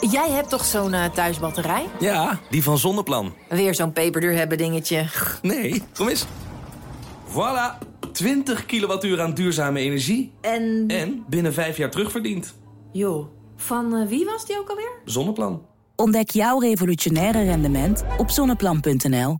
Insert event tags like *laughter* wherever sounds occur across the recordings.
Jij hebt toch zo'n uh, thuisbatterij? Ja, die van Zonneplan. Weer zo'n peperduur hebben dingetje. Nee, kom eens. Voilà, 20 kilowattuur aan duurzame energie. En? En binnen vijf jaar terugverdiend. Joh, van uh, wie was die ook alweer? Zonneplan. Ontdek jouw revolutionaire rendement op zonneplan.nl.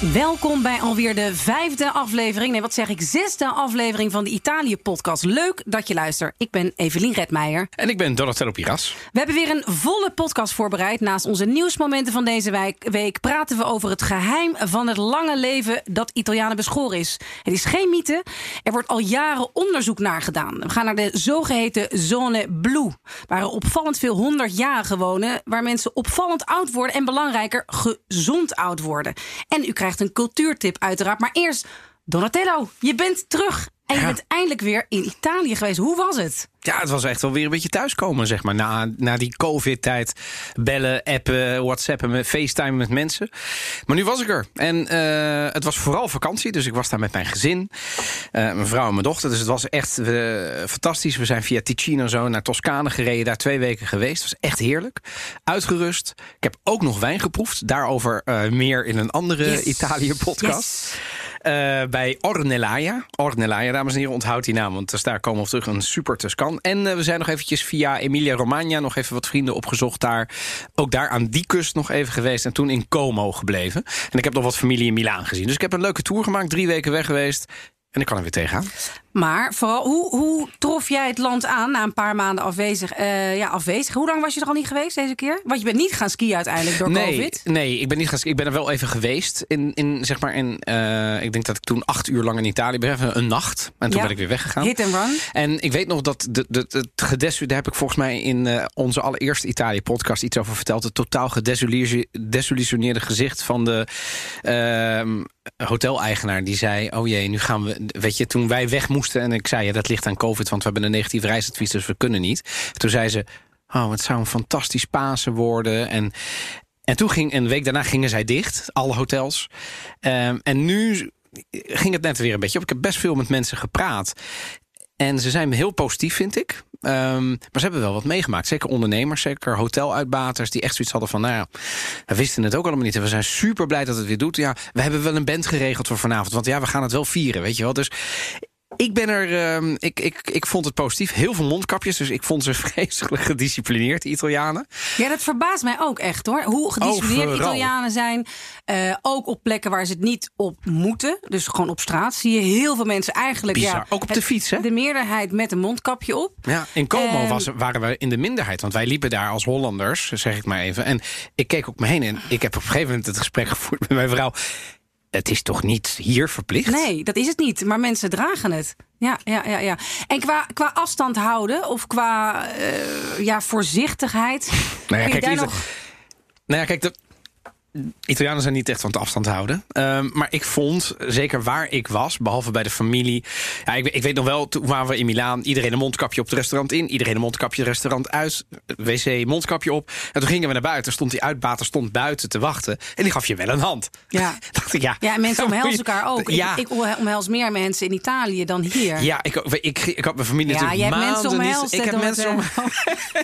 Welkom bij alweer de vijfde aflevering. Nee, wat zeg ik? Zesde aflevering van de Italië-podcast. Leuk dat je luistert. Ik ben Evelien Redmeijer. En ik ben Donatello Piras. We hebben weer een volle podcast voorbereid. Naast onze nieuwsmomenten van deze week praten we over het geheim van het lange leven dat Italianen beschoren is. Het is geen mythe. Er wordt al jaren onderzoek naar gedaan. We gaan naar de zogeheten zone blue. Waar er opvallend veel honderdjarigen wonen. Waar mensen opvallend oud worden en belangrijker gezond oud worden. En u krijgt een cultuurtip uiteraard. Maar eerst, Donatello, je bent terug. En je bent eindelijk weer in Italië geweest. Hoe was het? Ja, het was echt wel weer een beetje thuiskomen, zeg maar. Na, na die covid-tijd. Bellen, appen, whatsappen, FaceTime met mensen. Maar nu was ik er. En uh, het was vooral vakantie, dus ik was daar met mijn gezin. Uh, mijn vrouw en mijn dochter. Dus het was echt uh, fantastisch. We zijn via Ticino zo naar Toscane gereden. Daar twee weken geweest. Het was echt heerlijk. Uitgerust. Ik heb ook nog wijn geproefd. Daarover meer in een andere yes. Italië-podcast. Yes. Uh, bij Ornellaia. Ornellaia, dames en heren, onthoud die naam. Want daar komen we terug een super Tuscan. En uh, we zijn nog eventjes via Emilia Romagna... nog even wat vrienden opgezocht daar. Ook daar aan die kust nog even geweest. En toen in Como gebleven. En ik heb nog wat familie in Milaan gezien. Dus ik heb een leuke tour gemaakt. Drie weken weg geweest. En ik kan er weer tegenaan. Maar vooral, hoe, hoe trof jij het land aan na een paar maanden afwezig? Uh, ja, afwezig. Hoe lang was je er al niet geweest deze keer? Want je bent niet gaan skiën uiteindelijk door nee, COVID. Nee, ik ben niet gaan skiën. Ik ben er wel even geweest. In, in, zeg maar in, uh, ik denk dat ik toen acht uur lang in Italië ben. Een nacht. En toen ja. ben ik weer weggegaan. Hit and run. En ik weet nog dat de, de, het gedesu... Daar heb ik volgens mij in uh, onze allereerste Italië-podcast iets over verteld. Het totaal gedesillusioneerde gezicht van de ehm, hoteleigenaar. Die zei, oh jee, nu gaan we... Weet je, toen wij weg moesten en ik zei... Ja, dat ligt aan COVID, want we hebben een negatief reisadvies... dus we kunnen niet. Toen zei ze, oh, het zou een fantastisch Pasen worden. En, en toen ging, een week daarna gingen zij dicht, alle hotels. Um, en nu ging het net weer een beetje op. Ik heb best veel met mensen gepraat. En ze zijn heel positief, vind ik. Um, maar ze hebben wel wat meegemaakt. Zeker ondernemers, zeker hoteluitbaters... die echt zoiets hadden van, nou ja, we wisten het ook allemaal niet. En we zijn super blij dat het weer doet. Ja, we hebben wel een band geregeld voor vanavond. Want ja, we gaan het wel vieren, weet je wel. Dus ik ben er. Uh, ik, ik, ik vond het positief. Heel veel mondkapjes. Dus ik vond ze *laughs* vreselijk gedisciplineerd, die Italianen. Ja, dat verbaast mij ook echt hoor. Hoe gedisciplineerd Overal. Italianen zijn. Uh, ook op plekken waar ze het niet op moeten. Dus gewoon op straat zie je heel veel mensen eigenlijk. Bizar. Ja, ook op de het, fiets, hè? De meerderheid met een mondkapje op. Ja, in Como Ehm, was, waren we in de minderheid. Want wij liepen daar als Hollanders, zeg ik maar even. En ik keek ook me heen. En ik heb op een gegeven moment het gesprek *laughs* gevoerd met mijn vrouw. Het is toch niet hier verplicht? Nee, dat is het niet. Maar mensen dragen het. Ja, ja, ja. ja. En qua, qua afstand houden of qua uh, ja, voorzichtigheid. Nou ja, kijk, daar Ita- nog... Nou ja, kijk, de Italianen zijn niet echt van het afstand houden. Um, maar ik vond, zeker waar ik was, behalve bij de familie. Ja, ik, ik weet nog wel, toen waren we in Milaan. Iedereen een mondkapje op het restaurant in. Iedereen een mondkapje het restaurant uit. Wc, mondkapje op. En toen gingen we naar buiten. Stond die uitbater stond buiten te wachten. En die gaf je wel een hand. Ja. *laughs* dacht ik, ja. Ja, en mensen omhelzen je- elkaar ook. Ja. Ik, ik omhels meer mensen in Italië dan hier. Ja, ik, ik, ik, had mijn familie Ja, natuurlijk jij hebt mensen niet- omhelst. Ik heb mensen het,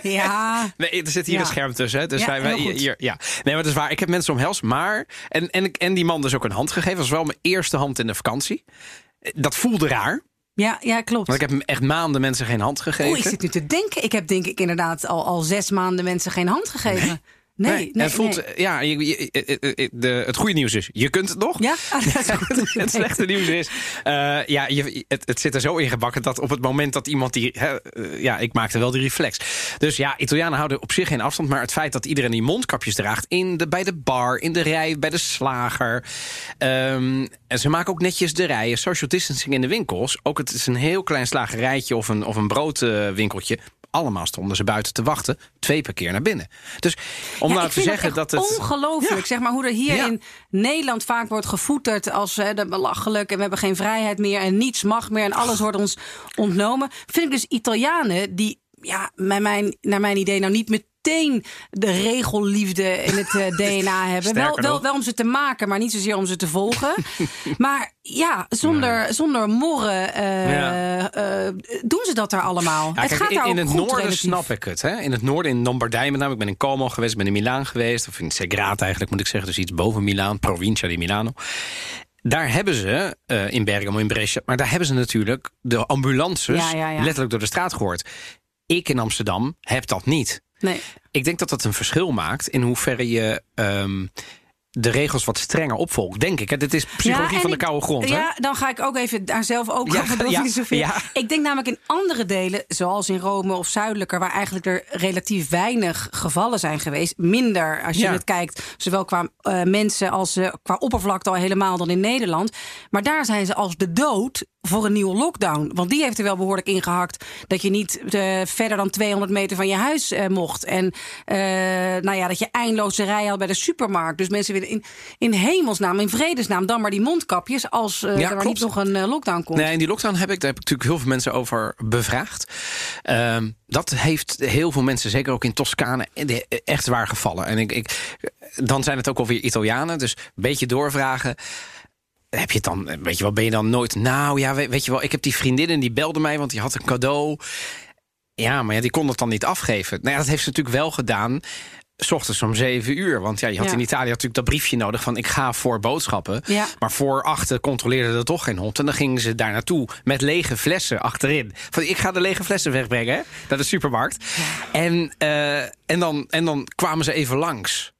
om... ja. *laughs* Nee, er zit hier Ja. een scherm tussen. Dus Ja, wij, wij, hier, ja. Nee, maar dat is waar. Ik heb mensen omhelst. Maar. En, en, en die man dus ook een hand gegeven. Dat was wel mijn eerste hand in de vakantie. Dat voelde raar. Ja, ja, klopt. Want ik heb echt maanden mensen geen hand gegeven. Oeh, ik zit nu te denken. Ik heb denk ik inderdaad al, al zes maanden mensen geen hand gegeven. Nee, nee, het voelt, nee. ja, je- je- je- de, het goede nieuws is, je kunt het nog. Ja, *laughs* Ah, dat is goed. het slechte nieuws is, eh, ja, het, het zit er zo ingebakken dat op het moment dat iemand die, hè, eh, ja, ik maakte wel die reflex. Dus ja, Italianen houden op zich geen afstand, maar het feit dat iedereen die mondkapjes draagt in de, bij de bar, in de rij, bij de slager, ehm, en ze maken ook netjes de rijen, social distancing in de winkels. Ook het is een heel klein slagerijtje of een, of een broodwinkeltje. Allemaal stonden ze buiten te wachten, twee per keer naar binnen. Dus om Ja, nou te zeggen dat, het. ongelooflijk. Zeg maar hoe er hier Ja. in Nederland vaak wordt gevoeterd als hè, de belachelijk en we hebben geen vrijheid meer en niets mag meer en alles wordt ons ontnomen. Vind ik dus Italianen die ja, naar mijn, naar mijn idee nou niet met meteen de regelliefde in het eh, *laughs* DNA hebben. Wel, wel, om ze te maken, maar niet zozeer om ze te volgen. *laughs* maar ja, zonder, zonder morren eh, Ja. eh, doen ze dat daar allemaal. Ja, het kijk, gaat in, in het goed noorden relatief. snap ik het. Hè? In het noorden, in Lombardije met name. Ik ben in Como geweest, ik ben in Milaan geweest. Of in Segrate eigenlijk, moet ik zeggen. Dus iets boven Milaan, Provincia di Milano. Daar hebben ze, eh, in Bergamo, in Brescia... maar daar hebben ze natuurlijk de ambulances ja. letterlijk door de straat gehoord. Ik in Amsterdam heb dat niet. Nee. Ik denk dat dat een verschil maakt in hoeverre je... ehm, de regels wat strenger opvolgt, denk ik. hè. Dit is psychologie van de koude grond. hè? Ja, dan ga ik ook even daar zelf ook Ja, *laughs* over ja, filosoferen. ja. Ik denk namelijk in andere delen, zoals in Rome of zuidelijker... waar eigenlijk er relatief weinig gevallen zijn geweest... minder als je het kijkt, zowel qua eh, mensen als eh, qua oppervlakte... al helemaal dan in Nederland. Maar daar zijn ze als de dood voor een nieuwe lockdown. Want die heeft er wel behoorlijk ingehakt... dat je niet eh, verder dan 200 meter van je huis mocht. En nou ja, dat je eindeloze rij had bij de supermarkt. Dus mensen in, in hemelsnaam, in vredesnaam... dan maar die mondkapjes als eh, Ja, er klopt. niet nog een eh, lockdown komt. Nee, en die lockdown heb ik, daar heb ik natuurlijk heel veel mensen over bevraagd. Ehm, dat heeft heel veel mensen, zeker ook in Toscane, de- echt waar gevallen. En ik, ik, dan zijn het ook alweer Italianen, dus een beetje doorvragen. Heb je het dan, weet je wel, ben je dan nooit... Nou ja, weet, je wel, ik heb die vriendin en die belde mij, want die had een cadeau. Ja, maar ja, die kon het dan niet afgeven. Nou ja, dat heeft ze natuurlijk wel gedaan. S ochtends om zeven uur. Want ja, je had Ja. in Italië natuurlijk dat briefje nodig van ik ga voor boodschappen. Ja. Maar voor achten controleerde er toch geen hond. En dan gingen ze daar naartoe met lege flessen achterin. Van ik ga de lege flessen wegbrengen hè, naar de supermarkt. En, eh, en, dan, en dan kwamen ze even langs.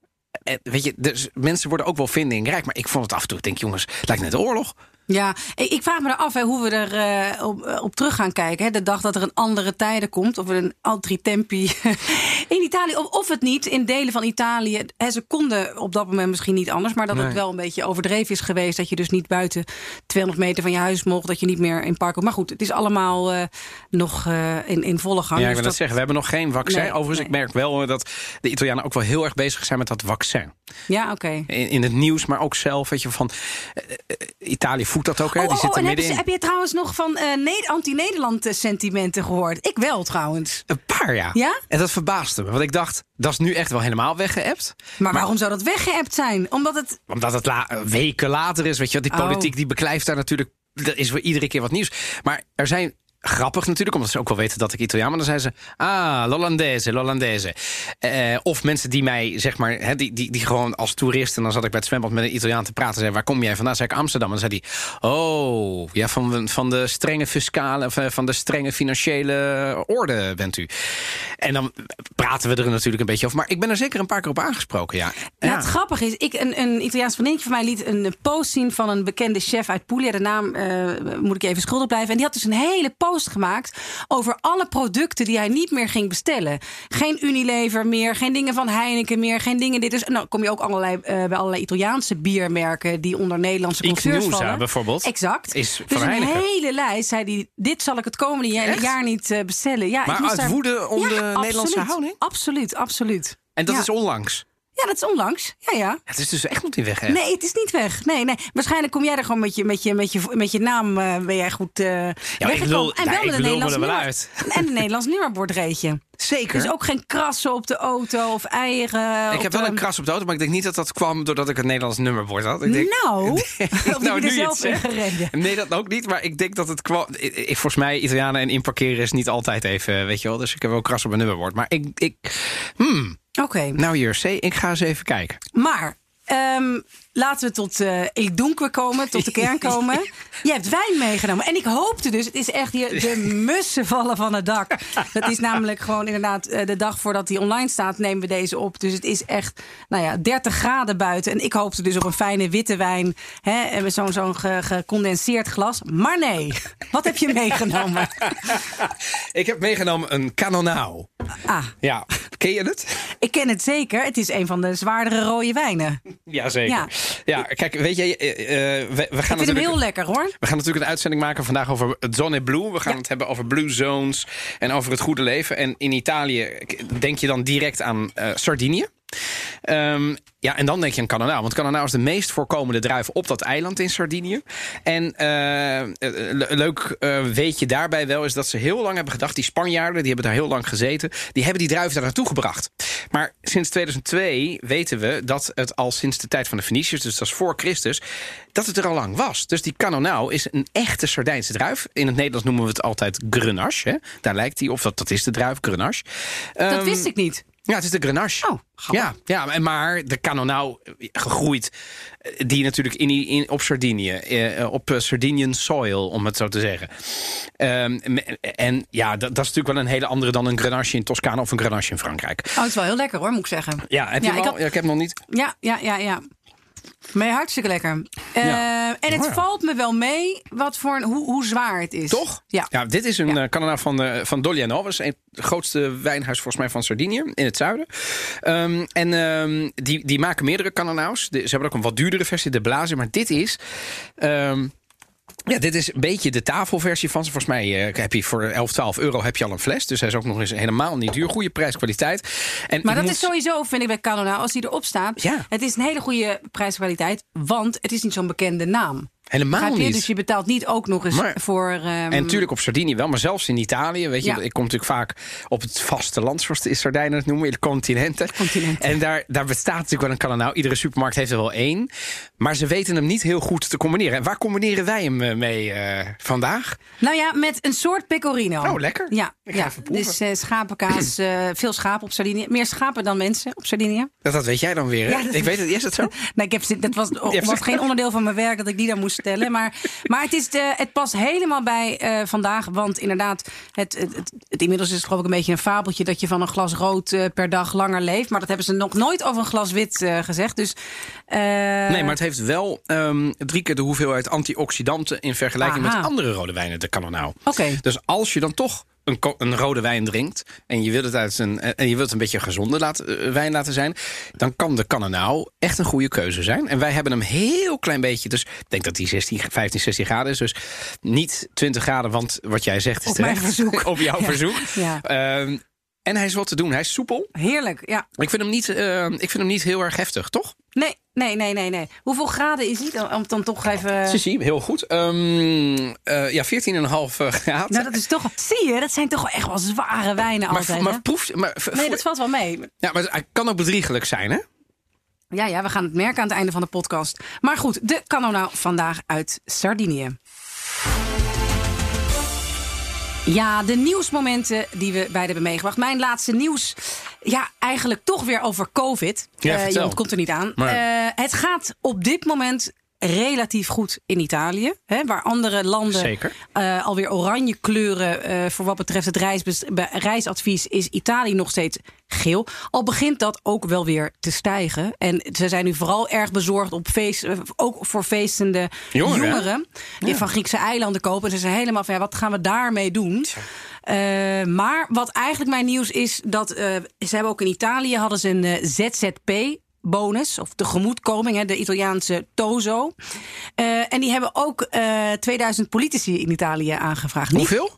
En, weet je, dus mensen worden ook wel vindingrijk. Maar ik vond het af en toe, ik denk jongens, het lijkt net de oorlog. Ja, ik vraag me er af hè, hoe we er eh, op, eh, op terug gaan kijken. Hè. De dag dat er een andere tijden komt, of er een altri tempi *laughs* in Italië. Of, of het niet in delen van Italië. Hè, ze konden op dat moment misschien niet anders. Maar dat het wel een beetje overdreven is geweest. Dat je dus niet buiten 200 meter van je huis mocht. Dat je niet meer in park. Maar goed, het is allemaal eh, nog in, in volle gang. Ja, ik Dus wil net zeggen, we hebben nog geen vaccin. Nee, Overigens, nee. ik merk wel dat de Italianen ook wel heel erg bezig zijn met dat vaccin. Ja, oké. In, in het nieuws, maar ook zelf, weet je, van... Italië voedt dat ook, hè? Oh, Die oh, zit en heb, middenin. je, heb je trouwens nog van Ne- anti-Nederland eh, sentimenten gehoord? Ik wel trouwens. Een paar, ja. Ja? En dat verbaasde me, want ik dacht, dat is nu echt wel helemaal weggeëpt. Maar, waarom zou dat weggeëpt zijn? Omdat het Omdat het la- weken later is, weet je. Die Oh. politiek die beklijft daar natuurlijk... Er is weer iedere keer wat nieuws. Maar er zijn... Grappig natuurlijk, omdat ze ook wel weten dat ik Italiaan ben. Dan zijn ze, ah, l'Hollandese, l'Hollandese. Eh, of mensen die mij, zeg maar, hè, die, die, die gewoon als toerist... en dan zat ik bij het zwembad met een Italiaan te praten... zei, waar kom jij vandaan? zei ik Amsterdam. En dan zei hij, oh, ja, van, van de strenge fiscale... of eh, van de strenge financiële orde bent u. En dan praten we er natuurlijk een beetje over. Maar ik ben er zeker een paar keer op aangesproken, ja. Nou, ja. het grappige is, ik, een, een Italiaans vriendinnetje van mij liet een post zien van een bekende chef uit Puglia. De naam eh, moet ik even schuldig blijven. En die had dus een hele post gemaakt over alle producten die hij niet meer ging bestellen. Geen Unilever meer, geen dingen van Heineken meer, geen dingen dit. Dus nou kom je ook allerlei, eh, bij allerlei Italiaanse biermerken die onder Nederlandse Ichnusa vallen. bijvoorbeeld. Exact. Is dus van een Heineken. hele lijst zei hij, dit zal ik het komende jaar, niet eh, bestellen. Ja, Maar uit woede om de Nederlandse houding? Absoluut, absoluut. En dat Ja. is onlangs. Ja, dat is onlangs. Ja, ja. Het is dus echt nog niet weg, hè? Nee, het is niet weg. Nee, nee. Waarschijnlijk kom jij er gewoon met je, met je, met je, met je naam eh, ben jij goed eh Ja, ik en wel ik met een Nederlands er nummer. En een Nederlands nummerbordreetje. Zeker. Dus ook geen krassen op de auto of eieren. ik heb wel de- een kras op de auto, maar ik denk niet dat dat kwam doordat ik een Nederlands nummerbord had. Ik denk, Nou, *laughs* of nou, je nu je zelf het zegt. Nee, dat ook niet, maar ik denk dat het kwam... Ik, ik- volgens mij, Italianen en inparkeren is niet altijd even, weet je wel. Dus ik heb wel kras op mijn nummerbord. Maar ik... ik hmm, Oké, nou, Jersey, ik ga eens even kijken. maar ehm, laten we tot Donker komen, tot de kern komen. *laughs* Je hebt wijn meegenomen. En ik hoopte dus, het is echt hier de *laughs* mussen vallen van het dak. Dat is namelijk gewoon inderdaad eh, de dag voordat die online staat, nemen we deze op. Dus het is echt, nou ja, 30 graden buiten. En ik hoopte dus op een fijne witte wijn. Hè, en met zo'n zo'n ge- gecondenseerd glas. Maar nee, wat heb je *laughs* meegenomen? Ik heb meegenomen een Canonau. Ah, Ja, ken je het? ik ken het zeker. Het is een van de zwaardere rode wijnen. Jazeker. Ja. Ja. kijk, weet je, eh, we, we gaan Ik vind hem heel lekker hoor. We gaan natuurlijk een uitzending maken vandaag over het Zone Blue. We gaan Ja. het hebben over Blue Zones en over het goede leven. En in Italië denk je dan direct aan eh, Sardinië. Ehm, ja, en dan denk je aan Cananao. Want Cananao is de meest voorkomende druif op dat eiland in Sardinië. En le- leuk eh, weet je daarbij wel is dat ze heel lang hebben gedacht... die Spanjaarden, die hebben daar heel lang gezeten... die hebben die druif daar naartoe gebracht. Maar sinds 2002 weten we dat het al sinds de tijd van de Feniciërs... dus dat is voor Christus, dat het er al lang was. Dus die Cananao is een echte Sardijnse druif. In het Nederlands noemen we het altijd Grenache. Hè? Daar lijkt hij, of dat, dat is de druif, Grenache. Dat Ehm, wist ik niet. Ja, het is de Grenache. Oh, ja, ja, maar de Canonau gegroeid. eh, Die natuurlijk in, in, op Sardinië. eh, op eh, Sardinian soil, om het zo te zeggen. Ehm, en ja, dat, dat is natuurlijk wel een hele andere dan een Grenache in Toscane of een Grenache in Frankrijk. Oh, het is wel heel lekker hoor, moet ik zeggen. Ja, heb je Ja, hem ik al? had- Ja, ik heb nog niet. Ja, ja, ja, ja. Maar hartstikke lekker. Eh, Ja. En het Oh ja. valt me wel mee wat voor een, hoe, hoe zwaar het is. Toch? Ja. dit is een ja. Canona van, uh, van Dogliano. Dat is het grootste wijnhuis volgens mij van Sardinië, in het zuiden. Um, en um, die, die maken meerdere Canonaus. Ze hebben ook een wat duurdere versie, de Blazen. Maar dit is... Um, ja, dit is een beetje de tafelversie van ze. Volgens mij uh, heb je voor 11, 12 euro heb je al een fles. Dus hij is ook nog eens helemaal niet duur. Goede prijs-kwaliteit. En maar dat moet... is sowieso, vind ik bij Canona, als die erop staat. Ja. Het is een hele goede prijs-kwaliteit. Want het is niet zo'n bekende naam. Helemaal je? niet. Dus je betaalt niet ook nog eens maar, voor... Um... En natuurlijk op Sardinië wel, maar zelfs in Italië. Weet je, ja. ik kom natuurlijk vaak op het vasteland, zoals de Sardijnen het noemen, il continente. continente. En daar, daar bestaat natuurlijk wel een Cananao. Iedere supermarkt heeft er wel één. Maar ze weten hem niet heel goed te combineren. En waar combineren wij hem mee uh, vandaag? Nou ja, met een soort pecorino. Oh, lekker. Ja, ja. dus uh, schapenkaas, uh, *clears throat* veel schapen op Sardinië. Meer schapen dan mensen op Sardinië. Dat, dat weet jij dan weer, hè? Ja, ik weet het, is dat zo? *laughs* nee, ik heb, dat was, *laughs* was geen onderdeel van mijn werk dat ik die dan moest stellen. Maar, maar het, is de, het past helemaal bij uh, vandaag. Want inderdaad, het, het, het, het, inmiddels is het geloof ik een beetje een fabeltje... dat je van een glas rood uh, per dag langer leeft. Maar dat hebben ze nog nooit over een glas wit uh, gezegd. Dus, nee, maar het heeft wel um, drie keer de hoeveelheid antioxidanten... in vergelijking Aha. met andere rode wijnen, de. Oké. Okay. Dus als je dan toch een, een, rode wijn drinkt en je wilt het uit een en je wilt een beetje gezonde laat, uh, wijn laten zijn, dan kan de Canonau echt een goede keuze zijn. En wij hebben hem heel klein beetje, dus ik denk dat die 16, 15, 16 graden is, dus niet 20 graden, want wat jij zegt is op terecht. Mijn verzoek. *laughs* op jouw *laughs* ja. verzoek. Ja. Um, en hij is wat te doen. Hij is soepel. Heerlijk, ja. Ik vind hem niet, uh, ik vind hem niet heel erg heftig, toch? Nee, nee, nee, nee. nee. Hoeveel graden is hij? Om dan toch even. Zie, heel goed. Um, uh, ja, 14,5 graden. Nou, dat is toch. Zie je, dat zijn toch echt wel zware wijnen maar, altijd. Maar proef. Maar, nee, dat valt wel mee. Ja, maar hij kan ook bedriegelijk zijn, hè? Ja, ja, we gaan het merken aan het einde van de podcast. Maar goed, de Canona vandaag uit Sardinië. Ja, de nieuwsmomenten die we beide hebben meegebracht. Mijn laatste nieuws, ja, eigenlijk toch weer over COVID. Ja, uh, je ontkomt er niet aan. Maar... Uh, het gaat op dit moment relatief goed in Italië. Hè, waar andere landen uh, alweer oranje kleuren uh, voor wat betreft het reisadvies, is Italië nog steeds geel. Al begint dat ook wel weer te stijgen. En ze zijn nu vooral erg bezorgd op feest, uh, ook voor feestende jongeren, jongeren die ja. van Griekse eilanden kopen. Ze zijn helemaal van ja, wat gaan we daarmee doen? Uh, maar wat eigenlijk mijn nieuws is dat uh, ze hebben ook in Italië hadden ze een uh, ZZP bonus, of tegemoetkoming, hè, de Italiaanse Tozo. Uh, en die hebben ook uh, 2000 politici in Italië aangevraagd. Hoeveel?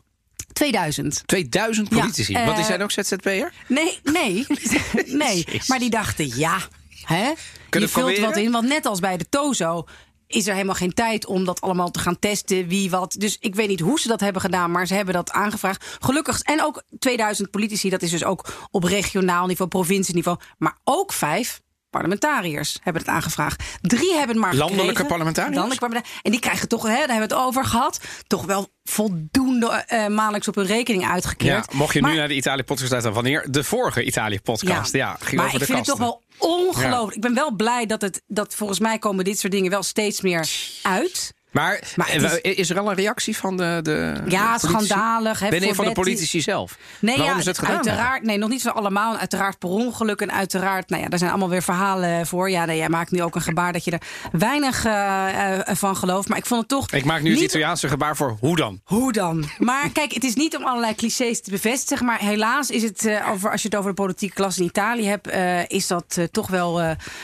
2000. 2000 politici? Ja, uh, Want die zijn ook ZZP'er? Nee, nee. *laughs* nee. Maar die dachten, ja, hè? je vult wat in. Want net als bij de Tozo is er helemaal geen tijd om dat allemaal te gaan testen, wie wat. Dus ik weet niet hoe ze dat hebben gedaan, maar ze hebben dat aangevraagd. Gelukkig. En ook 2000 politici, dat is dus ook op regionaal niveau, provincieniveau. Maar ook vijf parlementariërs hebben het aangevraagd. Drie hebben het maar Landelijke gekregen. parlementariërs? Landelijke parlementariërs. En die krijgen toch, hè, daar hebben we het over gehad, toch wel voldoende uh, maandelijks op hun rekening uitgekeerd. Ja, mocht je maar, nu naar de Italië-podcast luisteren, wanneer? De vorige Italië-podcast. Ja, ja, ging maar over ik de vind kasten. het toch wel ongelooflijk. Ja. Ik ben wel blij dat het, dat volgens mij komen dit soort dingen wel steeds meer uit. Maar, maar is, is, er al een reactie van de, de Ja, de schandalig. Hè, ben je van de politici zelf? Nee, Waarom ja, is het gedaan? uiteraard. Nee, nog niet zo allemaal. Uiteraard per ongeluk. En uiteraard, nou ja, daar zijn allemaal weer verhalen voor. Ja, nee, jij maakt nu ook een gebaar dat je er weinig uh, uh, van gelooft. Maar ik vond het toch. Ik maak nu niet... het Italiaanse gebaar voor hoe dan? Hoe dan? Maar kijk, het is niet om allerlei clichés te bevestigen. Maar helaas is het, uh, over, als je het over de politieke klas in Italië hebt, is dat toch wel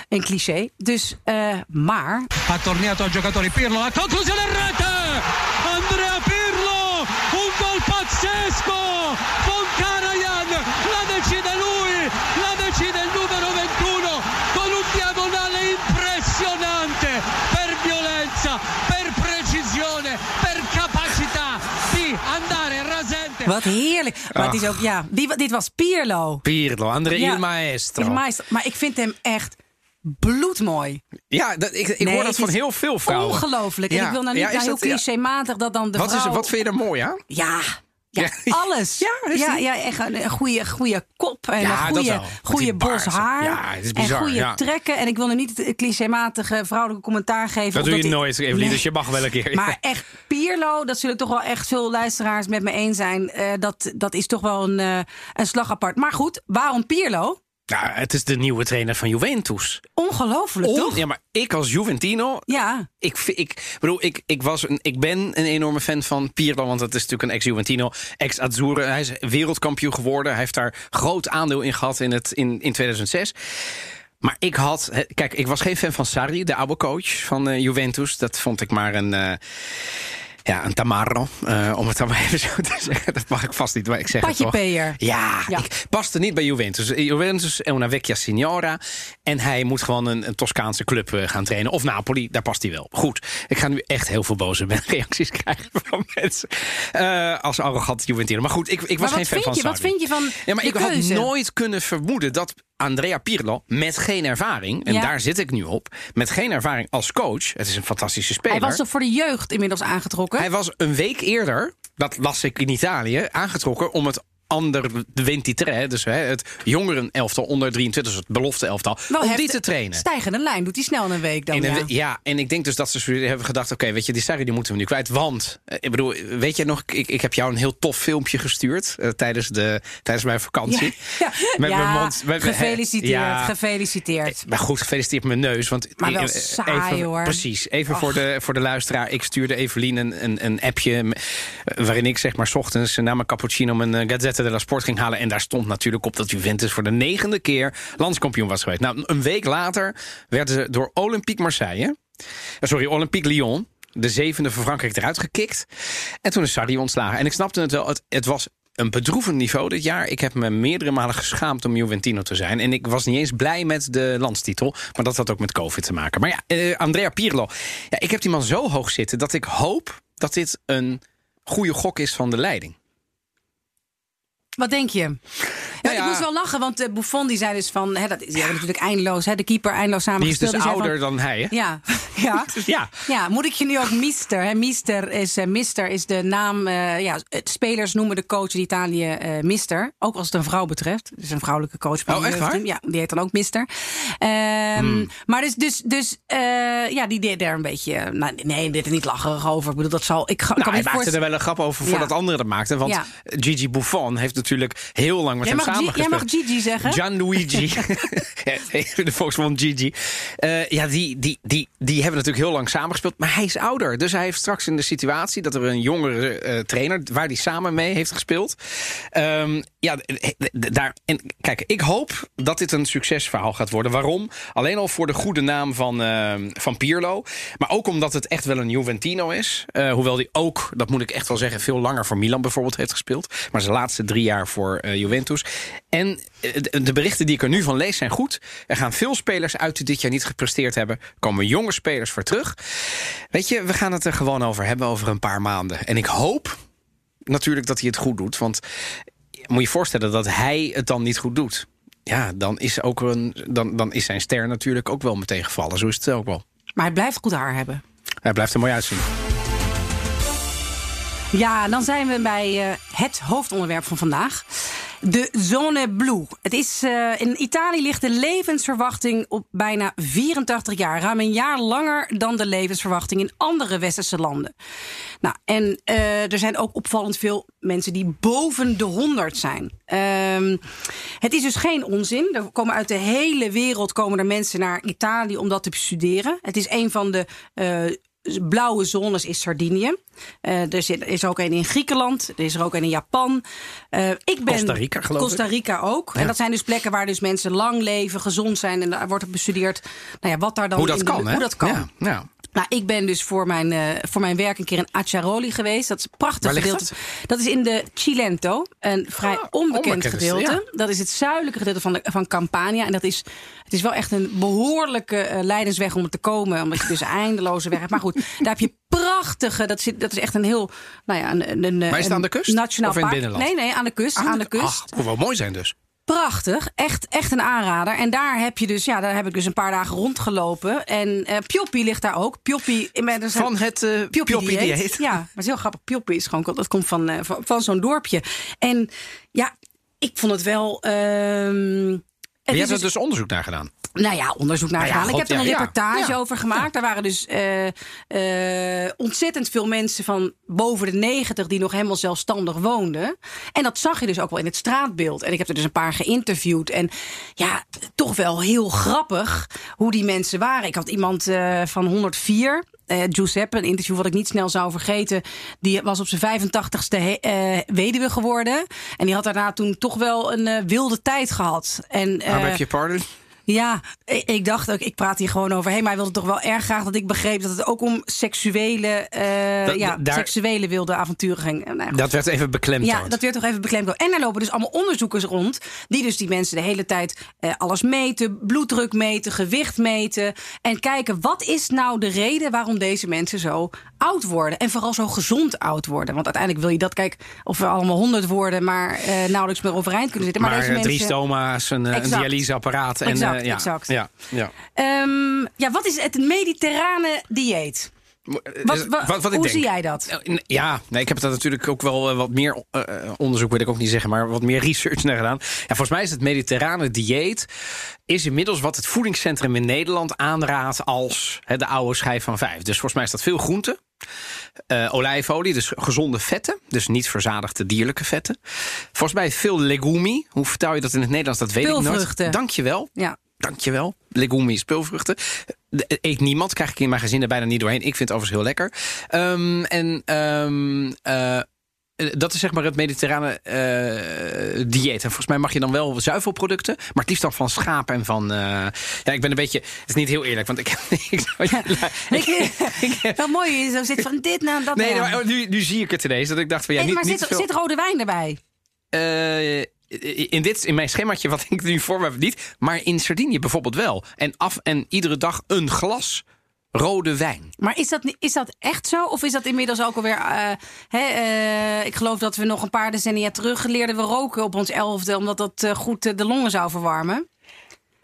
een cliché. Dus, maar. Ha tornato al giocatore Pirlo. La conclusione in rete. Andrea Pirlo un gol pazzesco. Foncarayan la decide lui la decide il numero 21 con un diagonale impressionante per violenza per precisione per capacità di andare razente wat heerlijk ah. Ma het is ook ja die, dit was Pirlo. Pirlo André ja, il maestro. Il maestro. Ma ik vind hem echt bloedmooi. Ja, dat, ik, ik Nee, hoor dat van is heel veel vrouwen. Ongelooflijk. En Ja. ik wil nou Ja, niet is nou heel ja. clichématig dat dan de Wat, is, vrouw... wat vind je er mooi aan? Ja, ja, Ja. *laughs* alles. Ja, is ja, ja, echt een, goede, goede kop en Ja, een goede, goede bos haar. Ja, het is bizar, En goede ja. trekken. En ik wil nu niet het clichématige vrouwelijke commentaar geven. Dat doe je nooit, Evelien, Nee. dus je mag wel een keer. Maar echt, Pierlo, dat zullen toch wel echt veel luisteraars met me eens zijn. eh, dat, dat is toch wel een, eh, een slag apart. Maar goed, waarom Pierlo? Nou, het is de nieuwe trainer van Juventus. Ongelooflijk, On- toch? Ja, maar ik als Juventino... Ja. Ik, ik bedoel, ik, ik, was een, ik ben een enorme fan van Pirlo, want dat is natuurlijk een ex-Juventino, ex-Azzurro. Hij is wereldkampioen geworden. Hij heeft daar groot aandeel in gehad in, het, in, in 2006. Maar ik had... Kijk, ik was geen fan van Sarri, de oude coach van eh, Juventus. Dat vond ik maar een... eh, ja, een tamarro, eh, om het dan maar even zo te zeggen. Dat mag ik vast niet, maar ik zeg het toch. Ja, Ja. ik paste niet bij Juventus. Juventus è una vecchia signora. En hij moet gewoon een, een Toscaanse club eh, gaan trainen. Of Napoli, daar past hij wel. Goed, ik ga nu echt heel veel boze *laughs* reacties krijgen van mensen. eh, als arrogant Juventino. Maar goed, ik, ik was geen fan van je? Wat vind je van Ja, maar ik had nooit kunnen vermoeden dat Andrea Pirlo met geen ervaring... en Ja. daar zit ik nu op, met geen ervaring als coach... het is een fantastische speler... Hij was toch voor de jeugd inmiddels aangetrokken? Hij was een week eerder, dat las ik in Italië, aangetrokken om het ander de 23, dus hè, het jongeren elftal onder 23, dus het belofte elftal, Wel om die te trainen. Stijgende lijn doet hij snel in een week dan. Een ja. we- ja, en ik denk dus dat ze hebben gedacht: oké, weet je, die Sarri die moeten we nu kwijt. Want, eh, ik bedoel, weet je nog, ik, ik heb jou een heel tof filmpje gestuurd eh, tijdens, de, tijdens mijn vakantie. Ja, Met mijn mond. met- gefeliciteerd, gefeliciteerd. Maar goed, gefeliciteerd met mijn neus. Want Maar wel eh, saai, even, hoor. Precies. Even voor de, voor de luisteraar. Ik stuurde Evelien een, een, een appje. eh, waarin ik zeg maar 's ochtends na mijn cappuccino mijn eh, Gazzetta della Sport ging halen. En daar stond natuurlijk op dat Juventus voor de negende keer landskampioen was geweest. Nou, een week later werden ze door Olympique Marseille. eh, Sorry, Olympique Lyon. De zevende van Frankrijk eruit gekikt. En toen is Sarri ontslagen. En ik snapte het wel. Het, het was een bedroevend niveau dit jaar. Ik heb me meerdere malen geschaamd om Juventino te zijn. En ik was niet eens blij met de landstitel. Maar dat had ook met COVID te maken. Maar ja, eh, Andrea Pirlo. Ja, ik heb die man zo hoog zitten dat ik hoop dat dit een goede gok is van de leiding. Wat denk je? Ja, Nou Ik moest wel lachen, want uh, Buffon die zei dus van... Hè, dat is ja, natuurlijk eindeloos, hè, de keeper eindeloos Die is dus van- ouder dan hij, hè? Ja, *laughs* ja. *laughs* Ja. Ja, moet ik je nu ook mister? Hè? Mister, is, eh, mister is de naam. eh, ja, spelers noemen de coach in Italië eh, mister. Ook als het een vrouw betreft. Dus een vrouwelijke coach. Oh, echt jeugdteam. Ja, die heet dan ook mister. Ehm, Maar dus, dus, dus eh, ja, die deed daar een beetje. eh, Nou, nee, dit is niet lacherig over. Ik bedoel, dat zal. Ik ga- Nou, kan hij maakte er wel een grap over Ja. voordat anderen dat maakten. Want. Gigi Buffon heeft natuurlijk heel lang met Jij hem Gi- jij samengespeeld. mag Gigi zeggen. Gianluigi. *laughs* *laughs* De Volksmond Gigi. Eh, ja, die, die, die, die hebben natuurlijk heel lang samengespeeld. Maar hij is ouder. Dus hij heeft straks in de situatie dat er een jongere eh, trainer... waar hij samen mee heeft gespeeld. Ehm, ja, daar, en kijk, ik hoop dat dit een succesverhaal gaat worden. Waarom? Alleen al voor de goede naam van, ehm, van Pirlo. Maar ook omdat het echt wel een Juventino is. Eh, hoewel hij ook, dat moet ik echt wel zeggen... veel langer voor Milan bijvoorbeeld heeft gespeeld. Maar zijn laatste drie jaar voor eh, Juventus. En eh, de berichten die ik er nu van lees zijn goed. Er gaan veel spelers uit die dit jaar niet gepresteerd hebben. Er komen jonge spelers voor terug. Weet je, we gaan het er gewoon over hebben over een paar maanden. En ik hoop natuurlijk dat hij het goed doet. Want moet je je voorstellen dat hij het dan niet goed doet. Ja, dan is, ook een, dan, dan is zijn ster natuurlijk ook wel meteen gevallen. Zo is het ook wel. Maar hij blijft goed haar hebben. Hij blijft er mooi uitzien. Ja, dan zijn we bij eh, het hoofdonderwerp van vandaag. De zone blu. Het is, eh, in Italië ligt de levensverwachting op bijna 84 jaar. Ruim een jaar langer dan de levensverwachting in andere westerse landen. Nou, en eh, er zijn ook opvallend veel mensen die boven de 100 zijn. Ehm, het is dus geen onzin. Er komen uit de hele wereld komen er mensen naar Italië om dat te bestuderen. Het is een van de blauwe zones is Sardinië. Eh, er zit- er is ook een in Griekenland. Er is er ook een in Japan. Eh, ik ben, Costa Rica, geloof ik. Costa Rica ook. En dat zijn dus plekken waar dus mensen lang leven, gezond zijn. En daar wordt er bestudeerd nou ja, wat daar dan Hoe dat in de- kan, hè? hoe dat kan. Ja, ja. Nou, ik ben dus voor mijn, eh, voor mijn werk een keer in Acciaroli geweest. Dat is een prachtig gedeelte. Dat? is in de Cilento. Een vrij Ah, onbekend onbekend, gedeelte. ja. Dat is het zuidelijke gedeelte van, de, van Campania. En dat is, het is wel echt een behoorlijke eh, leidensweg om er te komen. Omdat je dus *laughs* eindeloze weg hebt. Maar goed, daar heb je prachtige. Dat, zit, dat is echt een heel. Nou ja, een, een, een, Maar is het een aan de kust? Nationaal Of in het park. binnenland? Nee, nee, aan de kust. Aan, de kust. Ach, moet wel mooi zijn dus. Prachtig, echt, echt een aanrader. En daar heb je dus, ja, daar heb ik dus een paar dagen rondgelopen. En eh Pjoppie ligt daar ook. Pjoppie, er zijn- Van het eh Pjoppie Pjoppie dieet. dieet. Ja, maar het is heel grappig. Pjoppie is gewoon, dat komt van, eh, van, van zo'n dorpje. En ja, ik vond het wel. ehm, Je hebt er dus- onderzoek naar gedaan. nou ja, onderzoek naar Nou ja, gedaan. ik heb er een reportage Ja. over gemaakt. Daar waren dus eh, eh, ontzettend veel mensen van boven de 90 die nog helemaal zelfstandig woonden. En dat zag je dus ook wel in het straatbeeld. En ik heb er dus een paar geïnterviewd. En ja, toch wel heel grappig hoe die mensen waren. Ik had iemand eh, van 104. Eh, Giuseppe, een interview wat ik niet snel zou vergeten. Die was op zijn 85ste he- eh, weduwe geworden. En die had daarna toen toch wel een eh, wilde tijd gehad. En, Maar eh, heb je pardon? Ja, ik, ik dacht ook, ik praat hier gewoon overheen. Maar hij wilde toch wel erg graag dat ik begreep dat het ook om seksuele, eh, Dat- ja, daar- seksuele wilde avonturen ging. Nou. Dat werd even beklemd. Ja, dat werd toch even beklemd. En er lopen dus allemaal onderzoekers rond. Die dus die mensen de hele tijd eh, alles meten. Bloeddruk meten, gewicht meten. En kijken wat is nou de reden waarom deze mensen zo oud worden. En vooral zo gezond oud worden. Want uiteindelijk wil je dat, kijk, of we allemaal honderd worden. Maar eh, nauwelijks meer overeind kunnen zitten. Maar, Maar, deze eh, drie mensen... stoma's, een, een dialyseapparaat. En, Exact, eh, ja, exact. Ja, ja. Ehm, ja, wat is het mediterrane dieet? Wat, Dus wa- wat, wat ik hoe zie jij dat? Eh, Ja, nee, ik heb daar natuurlijk ook wel eh, wat meer eh, eh, onderzoek, wil ik ook niet zeggen, maar wat meer *laughs* research naar gedaan. Ja, volgens mij is het mediterrane dieet is inmiddels wat het voedingscentrum in Nederland aanraadt als de oude schijf van vijf. Dus volgens mij is dat veel groente, eh, olijfolie, dus gezonde vetten, dus niet verzadigde dierlijke vetten. Volgens mij veel legumi. Hoe vertaal je dat in het Nederlands? Dat weet ik Peulvruchten. nooit. Dankjewel. Ja. Dankjewel. Legumi, speelvruchten. De- Eet niemand, krijg ik in mijn gezin er bijna niet doorheen. Ik vind het overigens heel lekker. Ehm, en ehm, eh, dat is zeg maar het mediterrane eh, dieet. En volgens mij mag je dan wel zuivelproducten, maar het liefst dan van schaap en van. eh, ja, ik ben een beetje. Het is niet heel eerlijk, want ik. *laughs* ik, Ik, *laughs* wat mooi is, zo zit van dit naar dat. nee, naar. maar nu, nu zie ik het ineens. Dat ik dacht van ja, Hey, niet, maar niet zit, veel- zit rode wijn erbij? Eh, in, dit, in mijn schemaatje, wat ik nu voor me heb, niet. Maar in Sardinië bijvoorbeeld wel. En af en iedere dag een glas rode wijn. Maar is dat, is dat echt zo? Of is dat inmiddels ook alweer... eh, hè, eh, ik geloof dat we nog een paar decennia terug leerden we roken op ons elfde... omdat dat eh, goed de longen zou verwarmen.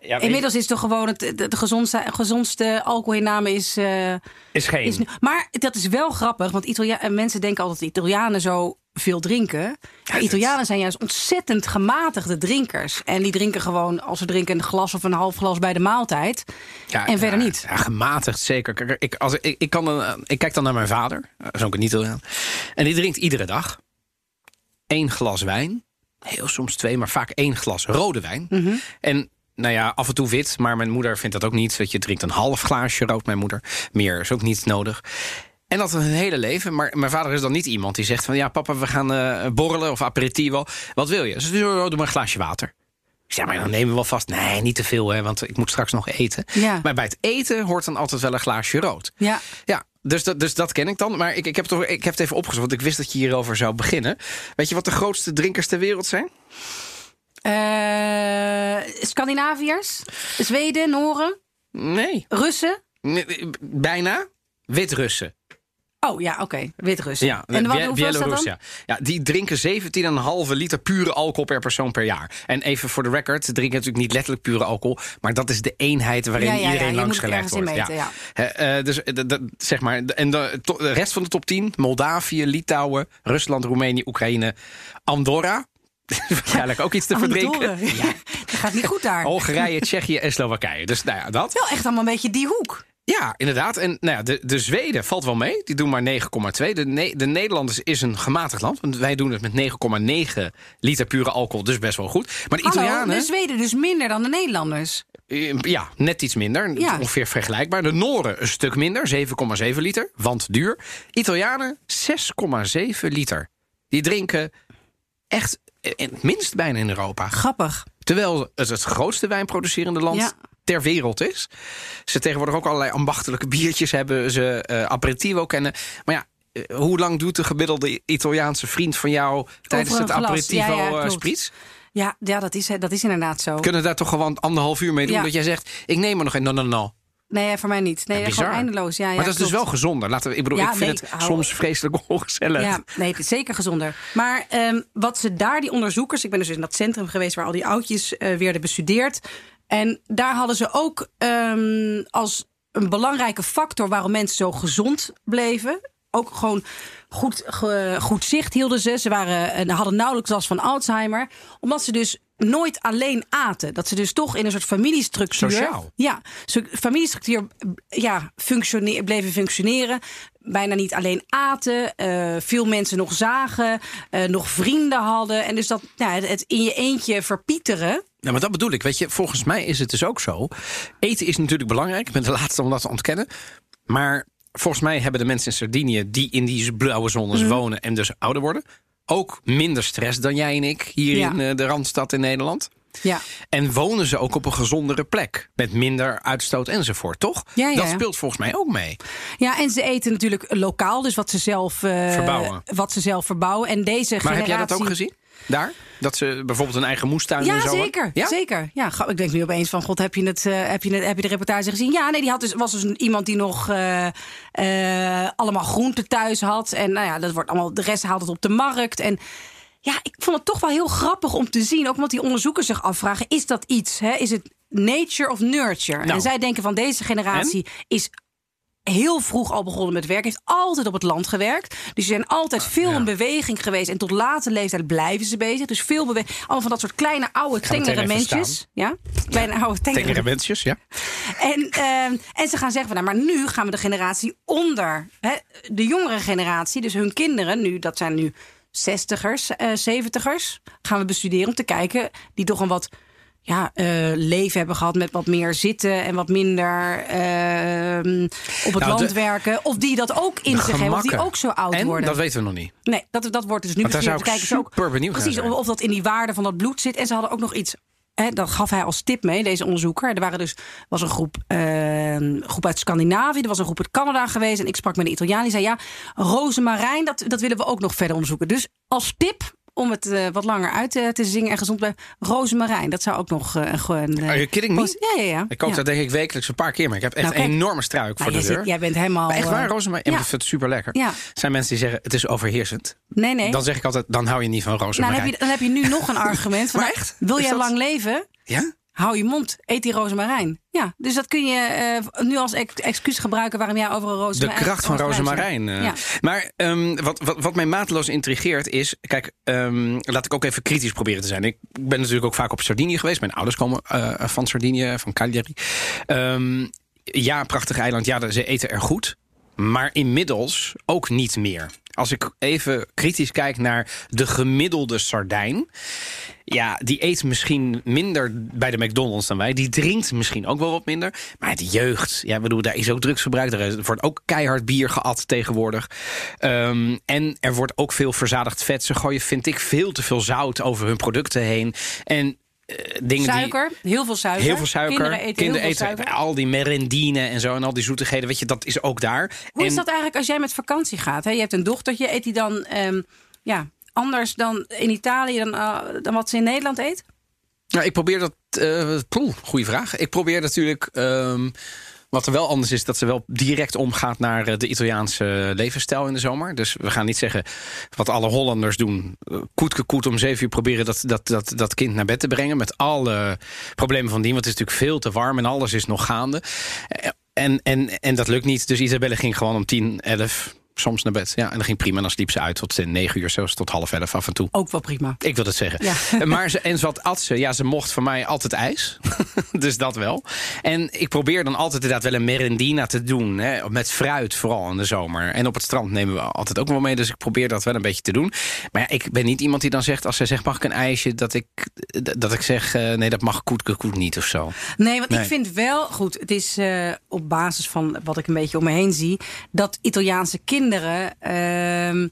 Ja, Inmiddels is toch gewoon het, de, de gezondste, gezondste alcoholinname is... eh, is geen. is maar dat is wel grappig, want Italia en mensen denken altijd dat Italianen zo veel drinken. Italianen zijn juist ontzettend gematigde drinkers. En die drinken gewoon, als ze drinken, een glas of een half glas bij de maaltijd. Ja, en verder ja, niet. Ja, gematigd, zeker. Kijk, Ik, als, ik, ik, kan dan, eh, ik kijk dan naar mijn vader, dat is ook een Italiaan. En die drinkt iedere dag één glas wijn. Heel soms twee, maar vaak één glas rode wijn. Mhm. En nou ja, af en toe wit, maar mijn moeder vindt dat ook niet. Dat je drinkt een half glaasje rood, mijn moeder. Meer is ook niet nodig. En dat een hele leven. Maar mijn vader is dan niet iemand die zegt van... ja, papa, we gaan eh, borrelen of aperitivo. Wat wil je? Ze zegt, "Oh, doe maar een glaasje water. Ik zeg, maar dan nemen we wel vast. Nee, niet te veel, hè, want ik moet straks nog eten. Ja. Maar bij het eten hoort dan altijd wel een glaasje rood. Ja. Ja, dus dat, dus dat ken ik dan. Maar ik, ik, heb toch- ik heb het even opgezocht, want ik wist dat je hierover zou beginnen. Weet je wat de grootste drinkers ter wereld zijn? Eh, Scandinaviërs, Zweden, Noren, Nee, Russen. Nee, bijna. Wit-Russen. Oh ja, oké, Wit-Russen. Ja, en wat, hoeveel is dat dan? ja. ja. Die drinken 17,5 liter pure alcohol per persoon per jaar. En even voor de record, ze drinken natuurlijk niet letterlijk pure alcohol... maar dat is de eenheid waarin Ja, ja, ja, iedereen langs gelegd wordt. meten, Hè, eh, dus eh, dat- zeg maar, en de, to- de rest van de top 10... Moldavië, Litouwen, Rusland, Roemenië, Oekraïne, Andorra... *laughs* Waarschijnlijk ook iets te verdrinken. Ja, dat gaat niet goed daar. Hongarije, Tsjechië en Slowakije. Dus nou ja, dat. Wel echt allemaal een beetje die hoek. Ja, inderdaad. En nou ja, de, de Zweden valt wel mee. Die doen maar 9,2. De, Ne- de Nederlanders is een gematigd land. Want wij doen het met 9,9 liter pure alcohol. Dus best wel goed. Maar de Hallo, Italianen... de Zweden dus minder dan de Nederlanders. eh, Ja, net iets minder. Ja. Ongeveer vergelijkbaar. De Noren een stuk minder. 7,7 liter. Want duur. Italianen 6,7 liter. Die drinken echt eh, het minst bijna in Europa. Grappig. Terwijl het het grootste wijnproducerende land Ja. Ter wereld is. Ze tegenwoordig ook allerlei ambachtelijke biertjes hebben. Ze eh aperitivo kennen. Maar ja, eh, hoe lang doet de gemiddelde Italiaanse vriend van jou... tijdens het glas. aperitivo Ja, ja, eh, spritz? Ja, ja dat, is, dat is inderdaad zo. Kunnen daar toch gewoon anderhalf uur mee doen? Ja. Dat jij zegt, ik neem er nog een. No, no, no. Nee, voor mij niet. Nee, Ja, gewoon eindeloos. Ja, ja, maar dat is dus wel gezonder. Laten we, ik bedoel, ik vind nee, het soms vreselijk ongezellig. Ja, nee, het is zeker gezonder. Maar ehm, wat ze daar, die onderzoekers... Ik ben dus in dat centrum geweest waar al die oudjes eh werden bestudeerd. En daar hadden ze ook ehm, als een belangrijke factor... waarom mensen zo gezond bleven... ook gewoon goed, ge- goed zicht hielden ze. Ze waren, eh, hadden nauwelijks last van Alzheimer. Omdat ze dus nooit alleen aten. Dat ze dus toch in een soort familiestructuur... Sociaal. Ja, familiestructuur ja, functione- bleven functioneren. Bijna niet alleen aten. eh, veel mensen nog zagen. eh, nog vrienden hadden. En dus dat ja, het- het in je eentje verpieteren. Nou, maar dat bedoel ik. Weet je, volgens mij is het dus ook zo. Eten is natuurlijk belangrijk. Ik ben de laatste om dat te ontkennen. Maar volgens mij hebben de mensen in Sardinië... die in die blauwe zones Mhm. wonen en dus ouder worden... ook minder stress dan jij en ik hier Ja. in eh, de Randstad in Nederland. Ja. En wonen ze ook op een gezondere plek. Met minder uitstoot enzovoort, toch? Ja, ja, dat speelt volgens mij ook mee. ja, en ze eten natuurlijk lokaal. Dus wat ze zelf, eh, Verbouwen. Wat ze zelf verbouwen. En deze Maar generatie... heb jij dat ook gezien? Daar? Dat ze bijvoorbeeld een eigen moestuin en Ja, zo hebben? zeker. Ja? zeker. Ja, ik denk nu opeens van, god, heb je, het, eh, heb, je het, heb je de reportage gezien? Ja, nee, die had dus, was dus iemand die nog eh, eh, allemaal groenten thuis had. En nou ja, dat wordt allemaal, de rest haalt het op de markt. En ja, ik vond het toch wel heel grappig om te zien. Ook omdat die onderzoekers zich afvragen, is dat iets? Hè? Is het nature of nurture? Nou. En zij denken van deze generatie is heel vroeg al begonnen met werk. Heeft altijd op het land gewerkt. Dus ze zijn altijd veel in beweging geweest. En tot late leeftijd blijven ze bezig. Dus veel beweging. Allemaal van dat soort kleine, oude, tengere mensjes. Ja? Kleine, oude, Tengere tengere mensjes, ja. en, ehm, en ze gaan zeggen van, nou, maar nu gaan we de generatie onder. Hè, de jongere generatie, dus hun kinderen, nu, dat zijn nu zestigers, eh zeventigers, gaan we bestuderen om te kijken die toch een wat ja, eh, leven hebben gehad met wat meer zitten en wat minder ehm, op het Nou, land de- werken. Of die dat ook in zich hebben, of die ook zo oud en, worden. dat weten we nog niet. Nee, dat, dat wordt dus nu Want daar zou ik super benieuwd Precies, of, of dat in die waarde van dat bloed zit. En ze hadden ook nog iets. Hè, dat gaf hij als tip mee, deze onderzoeker. Er waren dus, was een groep, eh, groep uit Scandinavië, er was een groep uit Canada geweest. En ik sprak met een Italiaan die zei: Ja, rozemarijn, dat, dat willen we ook nog verder onderzoeken. Dus als tip om het eh, wat langer uit te, te zingen en gezond blijven, rozemarijn. Dat zou ook nog eh, een gewoon. eh, Are you kidding me? Ja, ja, ja. Ik kook ja. dat denk ik wekelijks een paar keer. Maar ik heb echt Nou, een enorme struik Maar voor de jij, deur. jij bent helemaal. Maar echt waar, eh, rozemarijn? Ja. Ik vind het super lekker. Ja. Er zijn mensen die zeggen, het is overheersend. Nee, nee. Dan zeg ik altijd, dan hou je niet van nou, dan, rozemarijn. heb je, dan heb je nu nog een argument. Van, *laughs* Maar nou, echt? Wil jij dat- lang leven? Ja? Hou je mond, eet die rozemarijn. Ja, dus dat kun je eh, nu als ex- excuus gebruiken waarom jij over een De rozemarijn... kracht van rozemarijn. eh. Ja. Maar ehm, wat, wat, wat mij mateloos intrigeert is... Kijk, ehm, laat ik ook even kritisch proberen te zijn. Ik ben natuurlijk ook vaak op Sardinië geweest. Mijn ouders komen eh, van Sardinië, van Cagliari. Ehm, ja, prachtig eiland. Ja, ze eten er goed. Maar inmiddels ook niet meer. Als ik even kritisch kijk naar de gemiddelde Sardijn... Ja, die eet misschien minder bij de McDonald's dan wij. Die drinkt misschien ook wel wat minder. Maar de jeugd, ja, bedoel, daar is ook drugsgebruik. Er wordt ook keihard bier geat tegenwoordig. Ehm, en er wordt ook veel verzadigd vet. Ze gooien, vind ik, veel te veel zout over hun producten heen. En eh, dingen die... Suiker, heel veel suiker. Heel veel suiker. Kinderen eten Kinderen heel veel eten suiker. al die merendine en zo. En al die zoetigheden, weet je, dat is ook daar. Hoe is dat eigenlijk als jij met vakantie gaat? Hè? Je hebt een dochtertje, eet die dan ehm, ja, anders dan in Italië dan, eh, dan wat ze in Nederland eet? Nou, ik probeer dat. eh poeh, goeie vraag. Ik probeer natuurlijk. ehm, wat er wel anders is, dat ze wel direct omgaat naar eh, de Italiaanse levensstijl in de zomer. Dus we gaan niet zeggen wat alle Hollanders doen. eh, Koetke koet om zeven uur proberen dat, dat, dat, dat kind naar bed te brengen. Met alle problemen van dien. Want het is natuurlijk veel te warm en alles is nog gaande. Eh, En, en, en dat lukt niet. Dus Isabelle ging gewoon om tien, elf soms naar bed. Ja, en dat ging prima. En dan sliep ze uit tot negen uur, zelfs tot half elf af en toe. Ook wel prima. Ik wil het zeggen. Ja. *laughs* Maar ze, en wat at ze? Ja, ze mocht van mij altijd ijs. *laughs* dus dat wel. En ik probeer dan altijd inderdaad wel een merendina te doen. Hè, met fruit, vooral in de zomer. En op het strand nemen we altijd ook wel mee. Dus ik probeer dat wel een beetje te doen. Maar ja, ik ben niet iemand die dan zegt... als zij zegt, mag ik een ijsje? Dat ik, dat ik zeg, eh, nee, dat mag koet, koet niet of zo. Nee, want Nee. ik vind wel goed. Het is eh, op basis van wat ik een beetje om me heen zie, dat Italiaanse kinderen. Ehm,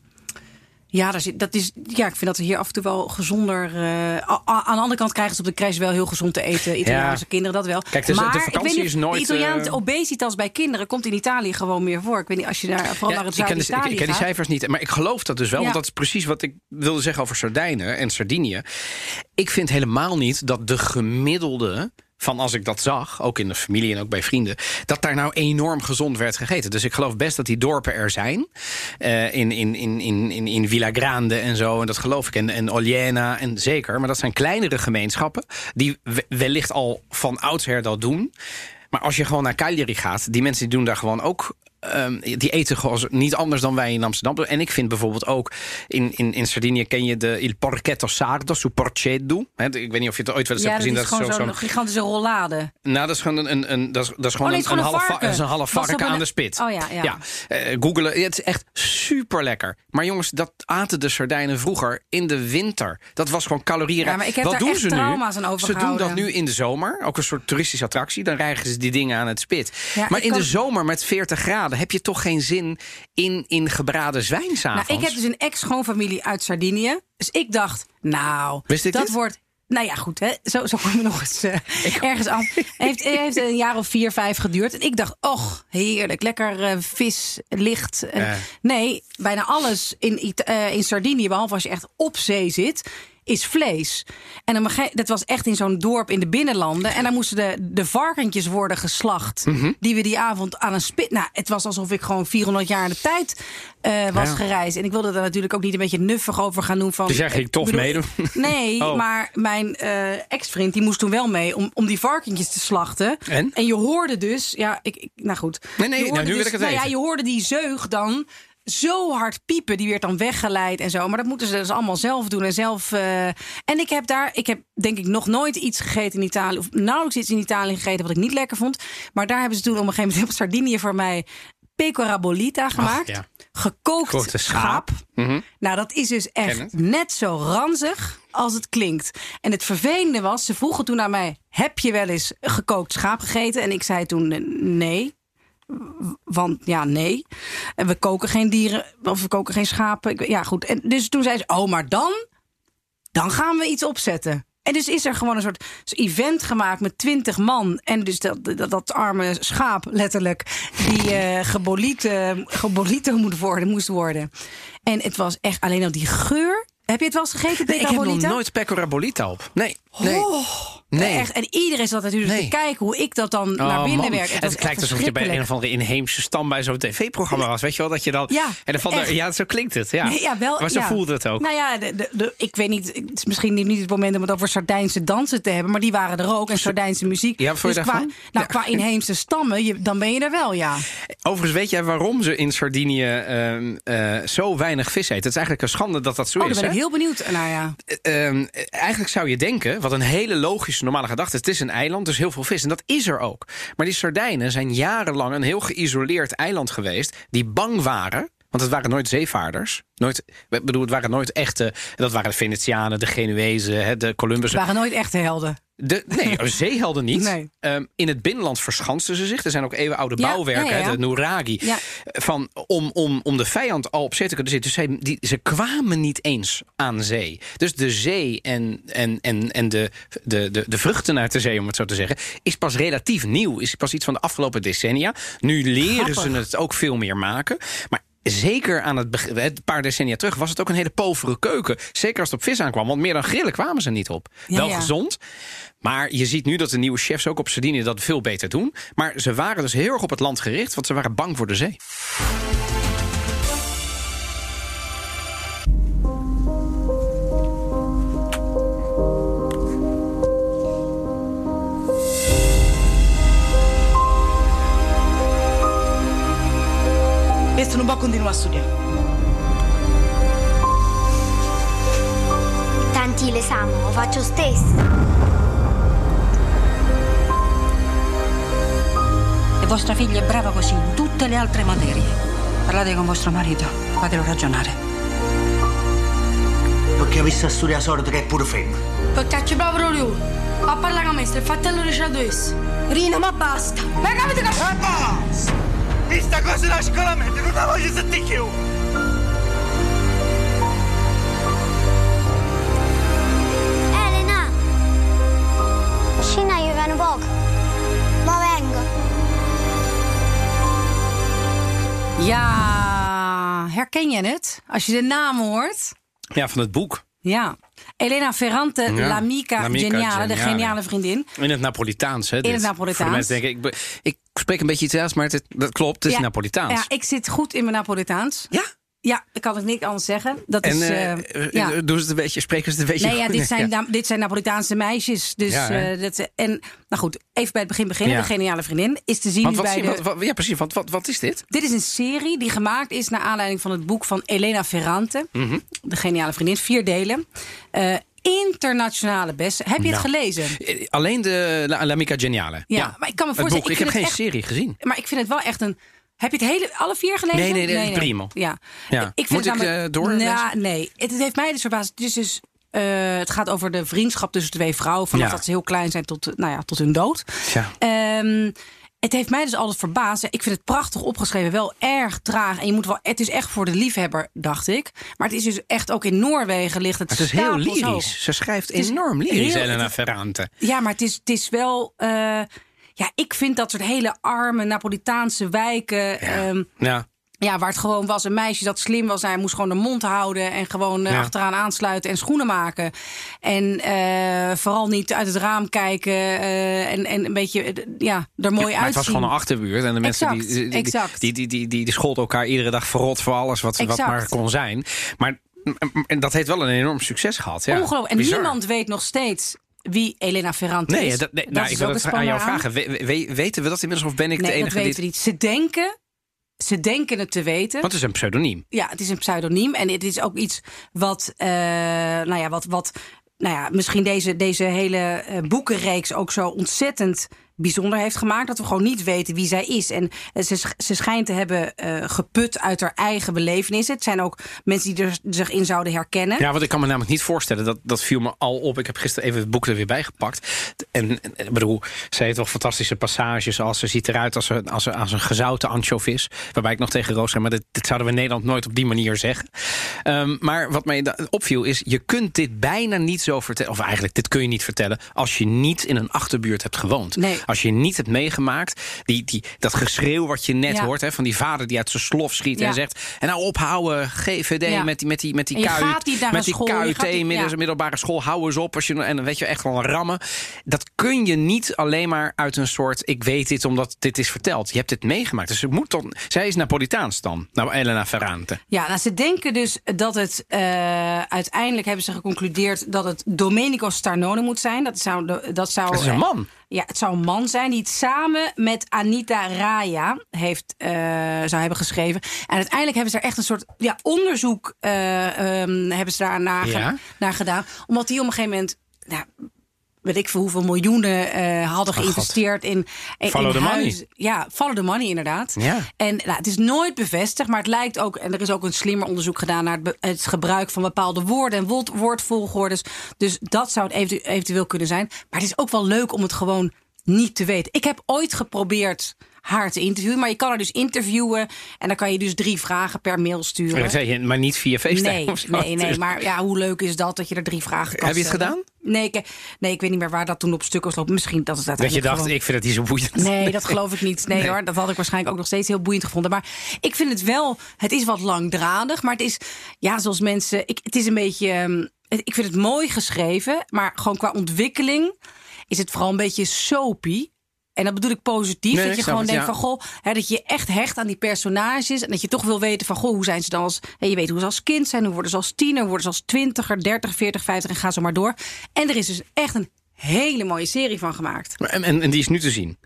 ja, daar zit, dat is, ja, ik vind dat er hier af en toe wel gezonder. eh, aan de andere kant krijgen ze op de crash wel heel gezond te eten. Italiaanse Ja. kinderen, dat wel. Kijk, de- de maar ik vakantie niet, is nooit, De Italiaanse eh, obesitas bij kinderen komt in Italië gewoon meer voor. Ik weet niet, als je naar, vooral Ja, naar het ik, ken de, ik, Zuid-Italië ik ken die cijfers niet. Maar ik geloof dat dus wel. Ja. Want dat is precies wat ik wilde zeggen over Sardijnen en Sardinië. Ik vind helemaal niet dat de gemiddelde van als ik dat zag, ook in de familie en ook bij vrienden, dat daar nou enorm gezond werd gegeten. Dus ik geloof best dat die dorpen er zijn. Eh, in, in, in, in, in, in Villa Grande en zo, en dat geloof ik. En, en Oliena, en zeker. Maar dat zijn kleinere gemeenschappen die we- wellicht al van oudsher dat doen. Maar als je gewoon naar Cagliari gaat, die mensen die doen daar gewoon ook. Ehm, die eten gewoon niet anders dan wij in Amsterdam. En ik vind bijvoorbeeld ook in, in, in Sardinië ken je de Il Porchetto Sardo, su porceddu. Hè, Ik weet niet of je het ooit wel eens Ja, hebt dat gezien. is Dat gewoon is zo- zo'n zo'n gigantische rollade. nou, dat is gewoon een, een, dat is, dat is gewoon Oh, nee, een, gewoon varken. is een aan de spit. Oh ja, ja. Eh, googelen, het is echt super lekker. Maar jongens, dat aten de sardijnen vroeger in de winter. Dat was gewoon calorieën. Ja, maar ik heb Wat daar doen echt ze nu? Ze doen dat nu in de zomer. Ook een soort toeristische attractie. Dan rijgen ze die dingen aan het spit. Ja, maar in kan- de zomer met 40 graden heb je toch geen zin in, in gebraden zwijn Nou, ik heb dus een ex-schoonfamilie uit Sardinië. Dus ik dacht, nou, Wist ik dat dit? wordt... Nou ja, goed, hè. Zo, zo we nog eens eh, *laughs* ergens aan. Heeft, heeft een jaar of vier, vijf geduurd. En ik dacht, och, heerlijk. Lekker eh, vis, licht. Nee, bijna alles in, eh, in Sardinië, behalve als je echt op zee zit, is vlees. En gege- dat was echt in zo'n dorp in de binnenlanden. En daar moesten de, de varkentjes worden geslacht. Mhm. Die we die avond aan een spit... Nou, het was alsof ik gewoon 400 jaar in de tijd eh, was Ja. gereisd. En ik wilde daar natuurlijk ook niet een beetje nuffig over gaan doen. Van, Dus jij ging ik toch bedoel, meedoen? Nee, *laughs* Oh. maar mijn eh, ex-vriend die moest toen wel mee om, om die varkentjes te slachten. En? je hoorde dus, ja, ik, ik- nou goed. Nee, nee, nou, nu wil dus- ik het nou ja, je hoorde die zeug dan zo hard piepen. Die werd dan weggeleid en zo. Maar dat moeten ze dus allemaal zelf doen. En zelf. eh, En ik heb daar, ik heb denk ik nog nooit iets gegeten in Italië. Of nauwelijks iets in Italië gegeten wat ik niet lekker vond. Maar daar hebben ze toen op een gegeven moment op Sardinië voor mij pecora bollita gemaakt. ja. Gekookt schaap. schaap. Mhm. Nou, dat is dus echt net zo ranzig als het klinkt. En het vervelende was, ze vroegen toen aan mij... heb je wel eens gekookt schaap gegeten? En ik zei toen eh, nee. Want ja, nee. En we koken geen dieren, of we koken geen schapen. Ik- Ja, goed. En dus toen zei ze, oh, maar dan, dan gaan we iets opzetten. En dus is er gewoon een soort event gemaakt met twintig man. En dus dat, dat, dat arme schaap, letterlijk, die gebolite moet worden, moest worden. En het was echt alleen al die geur. Heb je het wel eens gegeten, Nee, ik heb nog nooit pecora bollita op. Nee, nee. Oh, Nee. Echt. En iedereen zat natuurlijk Nee. te kijken hoe ik dat dan naar Oh, binnen man. werk. Het, echt lijkt alsof je bij een of andere inheemse stam bij zo'n tv-programma was. Weet je wel, dat je dan... Ja, en dan van de, echt. ja, zo klinkt het. Ja, Nee, ja, wel, maar zo ja. voelde het ook. Nou ja, de, de, de- ik weet niet, het is misschien niet, het moment om het over Sardijnse dansen te hebben, maar die waren er ook en Sardijnse muziek. Ja, je dus qua, nou, Ja. qua inheemse stammen, je, dan ben je er wel, ja. Overigens, weet jij waarom ze in Sardinië ehm, eh, zo weinig vis eten? Het is eigenlijk een schande dat dat zo Oh, is. daar ben ik heel benieuwd naar, ja. Ehm, eigenlijk zou je denken, wat een hele logische normale gedachte het is een eiland, dus heel veel vis. En dat is er ook. Maar die Sardijnen zijn jarenlang een heel geïsoleerd eiland geweest... die bang waren, want het waren nooit zeevaarders. Nooit, ik bedoel, het waren nooit echte... Dat waren de Venetianen, de Genuezen, hè, de Columbus. Het waren nooit echte helden. De, nee, *laughs* zeehelden niet. Nee. Ehm, in het binnenland verschansten ze zich. Er zijn ook eeuwenoude Ja, bouwwerken, ja, ja, de Nuragi. Ja. Van, om, om, om de vijand al op zee te kunnen zitten. Dus zij, die, ze kwamen niet eens aan zee. Dus de zee en, en, en, en de, de, de, de vruchten uit de zee, om het zo te zeggen... is pas relatief nieuw. Is pas iets van de afgelopen decennia. Nu leren ze het ook veel meer maken. Maar Zeker aan het begin, een paar decennia terug was het ook een hele povere keuken. Zeker als het op vis aankwam, want meer dan grillen kwamen ze niet op. Ja, Wel ja. gezond, maar je ziet nu dat de nieuwe chefs ook op Sardinië dat veel beter doen. Maar ze waren dus heel erg op het land gericht, want ze waren bang voor de zee. Questo non può continuare a studiare. Tanti l'esame, lo faccio stesso. E vostra figlia è brava così in tutte le altre materie. Parlate con vostro marito, fatelo ragionare. Perché avessi a studiare solito che è pure femmina. Perché c'è proprio lui. A parlare con me, se il fratello dice questo. Rina, ma basta. Ma capite che... E basta! Questa cosa da scolamento non la voglio sentire più! Elena! Scina, io vengo poco. Ma vengo. Ja, herken je het? Als je de naam hoort. Ja, van het boek. Ja. Elena Ferrante, Ja, l'amica geniale, de geniale. vriendin. In het Napolitaans, hè? dit. het Napolitaans. Voor de mensen denken, ik, be- ik spreek een beetje Italiaans, maar het, dat klopt, het is Ja, Napolitaans. Ja, ik zit goed in mijn Napolitaans. Ja? Ja, ik kan het niks anders zeggen. Dat en is, eh, ja. doen ze het een beetje, spreken ze het een beetje Nee, ja, dit, zijn, Ja. Dit zijn Napolitaanse meisjes. Dus, Ja, dat, en, nou goed, even bij het begin beginnen. De geniale vriendin is te zien Want nu wat, bij de... wat- ja, precies. Want wat, wat is dit? Dit is een serie die gemaakt is naar aanleiding van het boek van Elena Ferrante. Mhm. De geniale vriendin. Vier delen. Internationale best. Heb je het Nou. gelezen? Alleen de La- L'Amica Geniale. Ja, maar ik kan me voorstellen... boek. Ik, heb geen echt- serie gezien. Maar ik vind het wel echt een... Heb je het hele, alle vier gelezen? Nee, nee, nee, primo. Ja. Ja. Ik vind Moet ik eh, door? Nou, nee. Het, het heeft mij dus verbaasd. Het is dus... eh, het gaat over de vriendschap tussen twee vrouwen. Vanaf Ja. dat ze heel klein zijn tot, nou ja, tot hun dood. Ja. Ehm, het heeft mij dus altijd verbaasd. Ik vind het prachtig opgeschreven, wel erg traag. En je moet wel, het is echt voor de liefhebber, dacht ik. Maar het is dus echt ook in Noorwegen ligt het Maar het is heel hoog. lyrisch. Ze schrijft enorm lyrisch, Elena Ferrante. Ja, maar het is, het is wel. eh, ja, ik vind dat soort hele arme Napolitaanse wijken. ehm, Ja. ja, waar het gewoon was een meisje dat slim was. Hij moest gewoon de mond houden en gewoon eh, Ja. achteraan aansluiten en schoenen maken. En eh, vooral niet uit het raam kijken eh, en, en een beetje ja, er mooi maar het was gewoon een achterbuurt. En de mensen Exact, die, die, exact. die, die, die, die, die scholden elkaar iedere dag verrot voor alles wat, wat Exact. maar kon zijn. Maar mm, en dat heeft wel een enorm succes gehad. Ja. Ongelooflijk. En Bizar. niemand weet nog steeds wie Elena Ferrante Nee, is. dat, nee, Dat nou, is ik wil het aan jou vragen. We- we- weten we dat inmiddels of ben ik Nee, de dat enige weten die... we niet. Ze denken, ze denken het te weten. Want het is een pseudoniem. Ja, het is een pseudoniem. En het is ook iets wat, eh, nou ja, wat, wat nou ja, misschien deze, deze hele eh, boekenreeks ook zo ontzettend bijzonder heeft gemaakt. Dat we gewoon niet weten wie zij is. En eh, ze, ze schijnt te hebben eh, geput uit haar eigen belevenissen. Het zijn ook mensen die er zich in zouden herkennen. Ja, want ik kan me namelijk niet voorstellen. Dat, dat viel me al op. Ik heb gisteren even het boek er weer bij gepakt. En, en bedoel, ze heeft toch fantastische passages. Als ze ziet eruit als een, als een, als een gezouten anchovis. Waarbij ik nog tegen Roos zei, maar dit, dit zouden we in Nederland nooit op die manier zeggen. Ehm, maar wat mij opviel is, je kunt dit bijna niet zo vertellen. Of eigenlijk, dit kun je niet vertellen. Als je niet in een achterbuurt hebt gewoond. Nee. Als je niet hebt meegemaakt. Die, die, dat geschreeuw wat je net Ja. hoort. Hè, van die vader die uit zijn slof schiet. Ja. En zegt, en nou ophouden, GVD Ja. met die, met die, met die En je KU gaat niet naar met die KUT, middelbare school, hou eens op. Als je, en dan weet je echt wel rammen. Dat kun je niet alleen maar uit een soort... ik weet dit omdat dit is verteld. Je hebt dit meegemaakt. Dus het moet toch, zij is Napolitaans dan. Nou, Elena Ferrante. Ja, nou, ze denken dus dat het. eh, uiteindelijk hebben ze geconcludeerd dat het Domenico Starnone moet zijn. Dat zou. Dat, zou Dat is een eh, man. Ja, het zou een man zijn die het samen met Anita Raya heeft, eh, zou hebben geschreven. En uiteindelijk hebben ze er echt een soort ja, onderzoek eh, ehm, hebben ze daar naar, Ja. naar gedaan. Omdat die op een gegeven moment. Nou, weet ik veel hoeveel miljoenen eh, hadden God. geïnvesteerd in, in, Follow in the money. Ja, follow the money inderdaad. Ja. En nou, het is nooit bevestigd, maar het lijkt ook... en er is ook een slimmer onderzoek gedaan... naar het, gebruik van bepaalde woorden en woord, woordvolgordes. Dus dat zou het eventu- eventueel kunnen zijn. Maar het is ook wel leuk om het gewoon niet te weten. Ik heb ooit geprobeerd haar te interviewen... maar je kan haar dus interviewen... en dan kan je dus drie vragen per mail Maar, sturen. dat je, maar niet via FaceTime Nee, of zo. nee, nee, maar ja, hoe leuk is dat dat je er drie vragen kan Heb je het stellen? gedaan? Nee ik, nee, ik weet niet meer waar dat toen op stuk was lopen. Misschien dat het Dat je uiteindelijk dacht, gewoon- ik vind het niet zo boeiend. Nee, dat geloof ik niet. Nee, hoor, dat had ik waarschijnlijk ook nog steeds heel boeiend gevonden. Maar ik vind het wel, het is wat langdradig, maar het is, ja, zoals mensen, ik, het is een beetje, ehm, ik vind het mooi geschreven, maar gewoon qua ontwikkeling is het vooral een beetje soapy. En dat bedoel ik positief. Nee, dat je gewoon het, denkt ja. van goh, hè, dat je je echt hecht aan die personages. En dat je toch wil weten van goh, hoe zijn ze dan als. Hè, je weet hoe ze als kind zijn, hoe worden ze als tiener, hoe worden ze als twintiger, dertig, veertig, vijftig en ga zo maar door. En er is dus echt een hele mooie serie van gemaakt. En, en, en die is nu te zien.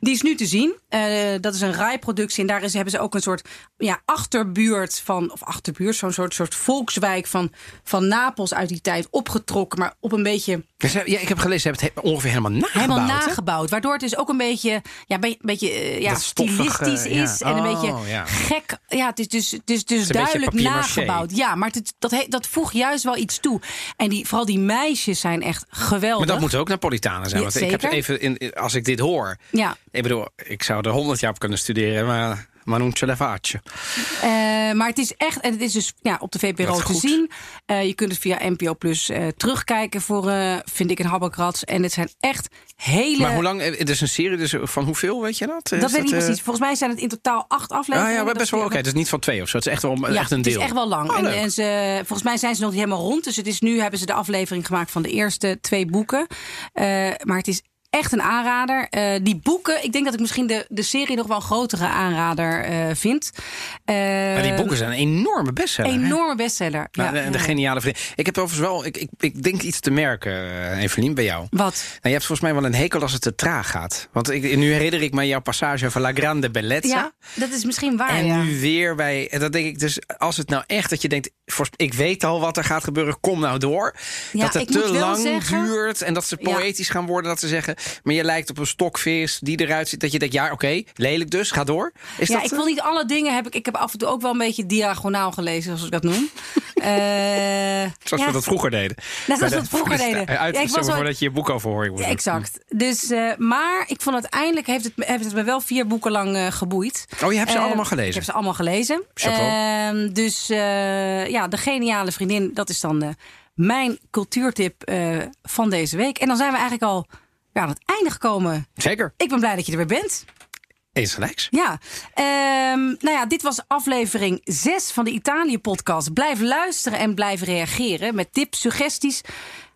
Die is nu te zien. Eh, dat is een RAI-productie. En daar is, hebben ze ook een soort ja, achterbuurt van... of achterbuurt, zo'n soort, soort volkswijk van, van Napels uit die tijd opgetrokken. Maar op een beetje Ja, ik heb gelezen, ze hebben het he- ongeveer helemaal nagebouwd. helemaal nagebouwd. Waardoor het dus ook een beetje, ja, be- beetje eh, ja, stilistisch ja. is. En een Oh, beetje ja. gek. Ja, het is dus, het is dus een beetje duidelijk nagebouwd. Ja, maar het, dat, he- dat voegt juist wel iets toe. En die, vooral die meisjes zijn echt geweldig. Maar dat moeten ook Napolitanen zijn. Want ik heb even, in, als ik dit hoor... Ja. Ik bedoel, ik zou er honderd jaar op kunnen studeren. Maar maar non ce la faccio. Eh, maar het is echt, en het is dus ja, op de VPRO is te goed. zien. Eh, je kunt het via NPO Plus eh, terugkijken voor, vind ik, een habbekrats. En het zijn echt hele... Maar hoe lang? Het is een serie, dus van hoeveel weet je dat? Is dat weet ik niet precies. Volgens mij zijn het in totaal acht afleveringen. Ah ja, maar Dat best wel is- oké. Het is niet van twee of zo. Het is echt wel Ja, echt een het deel. is echt wel lang. Oh, en, en ze, volgens mij zijn ze nog niet helemaal rond. Dus het is nu hebben ze de aflevering gemaakt van de eerste twee boeken. Maar het is echt een aanrader. Eh, die boeken, ik denk dat ik misschien de, de serie nog wel een grotere aanrader eh, vind. Eh, Maar die boeken zijn een enorme bestseller. hè? Enorme bestseller. Nou, ja, de, de geniale vriend. Ik heb overigens wel, ik, ik, ik denk iets te merken, Evelien, bij jou. Wat? Nou, je hebt volgens mij wel een hekel als het te traag gaat. Want ik, nu herinner ik me jouw passage over La Grande Bellezza. Ja, dat is misschien waar. En ja. nu weer bij. Dat denk ik dus, als het nou echt dat je denkt. Ik weet al wat er gaat gebeuren, kom nou door. Ja, dat het te lang zeggen- duurt en dat ze poëtisch gaan worden. Dat ze zeggen. Maar je lijkt op een stokvis die eruit ziet. Dat je denkt, ja, oké, lelijk dus, ga door. Is ja, dat, ik eh, wil niet alle dingen heb ik. Ik heb af en toe ook wel een beetje diagonaal gelezen, zoals ik dat noem. *laughs* Eh, Zoals ja, we dat vroeger deden. Net Bij als we dat vroeger deden. Uit, Ja, ik was wel- voordat je je boek overhoring moet Ja, exact. Dus, eh, maar ik vond uiteindelijk heeft het, heeft het me wel vier boeken lang eh, geboeid. Oh, je hebt ze Eh, allemaal gelezen? Ik heb ze allemaal gelezen. Ehm, dus eh, ja, de geniale vriendin, dat is dan eh, mijn cultuurtip eh, van deze week. En dan zijn we eigenlijk al ja, aan het einde gekomen. Zeker. Ik ben blij dat je er weer bent. Eens gelijks. Ja, Ehm, nou ja, dit was aflevering 6 van de Italië-podcast. Blijf luisteren en blijf reageren met tips, suggesties,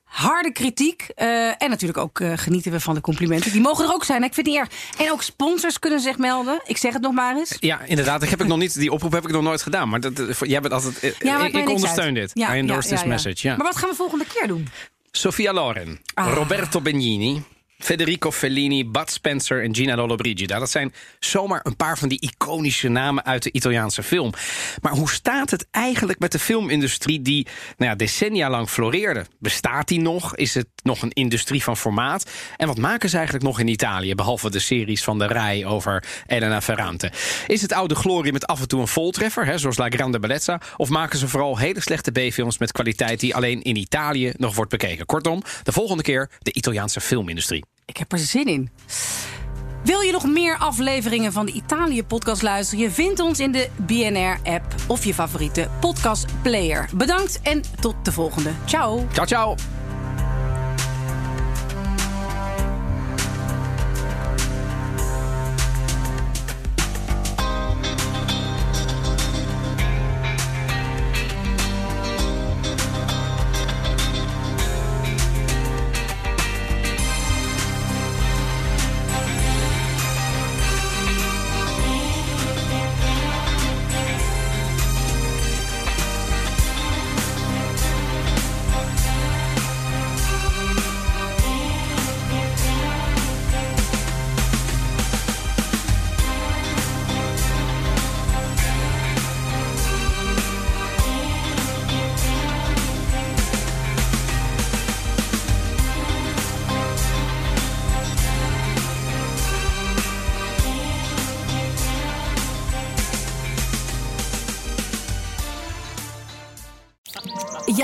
harde kritiek. eh, en natuurlijk ook eh, genieten we van de complimenten. Die mogen er ook zijn, hè? ik vind het niet erg. En ook sponsors kunnen zich melden. Ik zeg het nog maar eens. Ja, inderdaad. Ik heb ik nog niet, die oproep heb ik nog nooit gedaan. Maar dat, eh, jij bent altijd. Ja, ik ik ondersteun dit. Ja, I endorse ja, this message. Ja. Maar wat gaan we volgende keer doen? Sofia Loren, Ah. Roberto Benigni, Federico Fellini, Bud Spencer en Gina Lollobrigida. Dat zijn zomaar een paar van die iconische namen uit de Italiaanse film. Maar hoe staat het eigenlijk met de filmindustrie die nou ja, decennia lang floreerde? Bestaat die nog? Is het nog een industrie van formaat? En wat maken ze eigenlijk nog in Italië, behalve de series van de Rai over Elena Ferrante? Is het oude glorie met af en toe een voltreffer, hè, zoals La Grande Bellezza? Of maken ze vooral hele slechte B-films met kwaliteit die alleen in Italië nog wordt bekeken? Kortom, de volgende keer de Italiaanse filmindustrie. Ik heb er zin in. Wil je nog meer afleveringen van de Italië-podcast luisteren? Je vindt ons in de BNR-app of je favoriete podcastplayer. Bedankt en tot de volgende. Ciao. Ciao, ciao.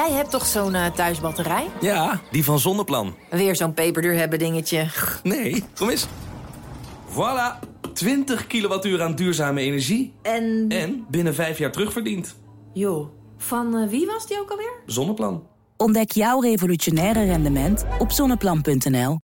Jij hebt toch zo'n eh, thuisbatterij? Ja, die van Zonneplan. Weer zo'n peperduur hebben dingetje. Nee, kom eens. Voilà, 20 kilowattuur aan duurzame energie. En, En binnen vijf jaar terugverdiend. joh, van eh, wie was die ook alweer? Zonneplan. Ontdek jouw revolutionaire rendement op zonneplan.nl.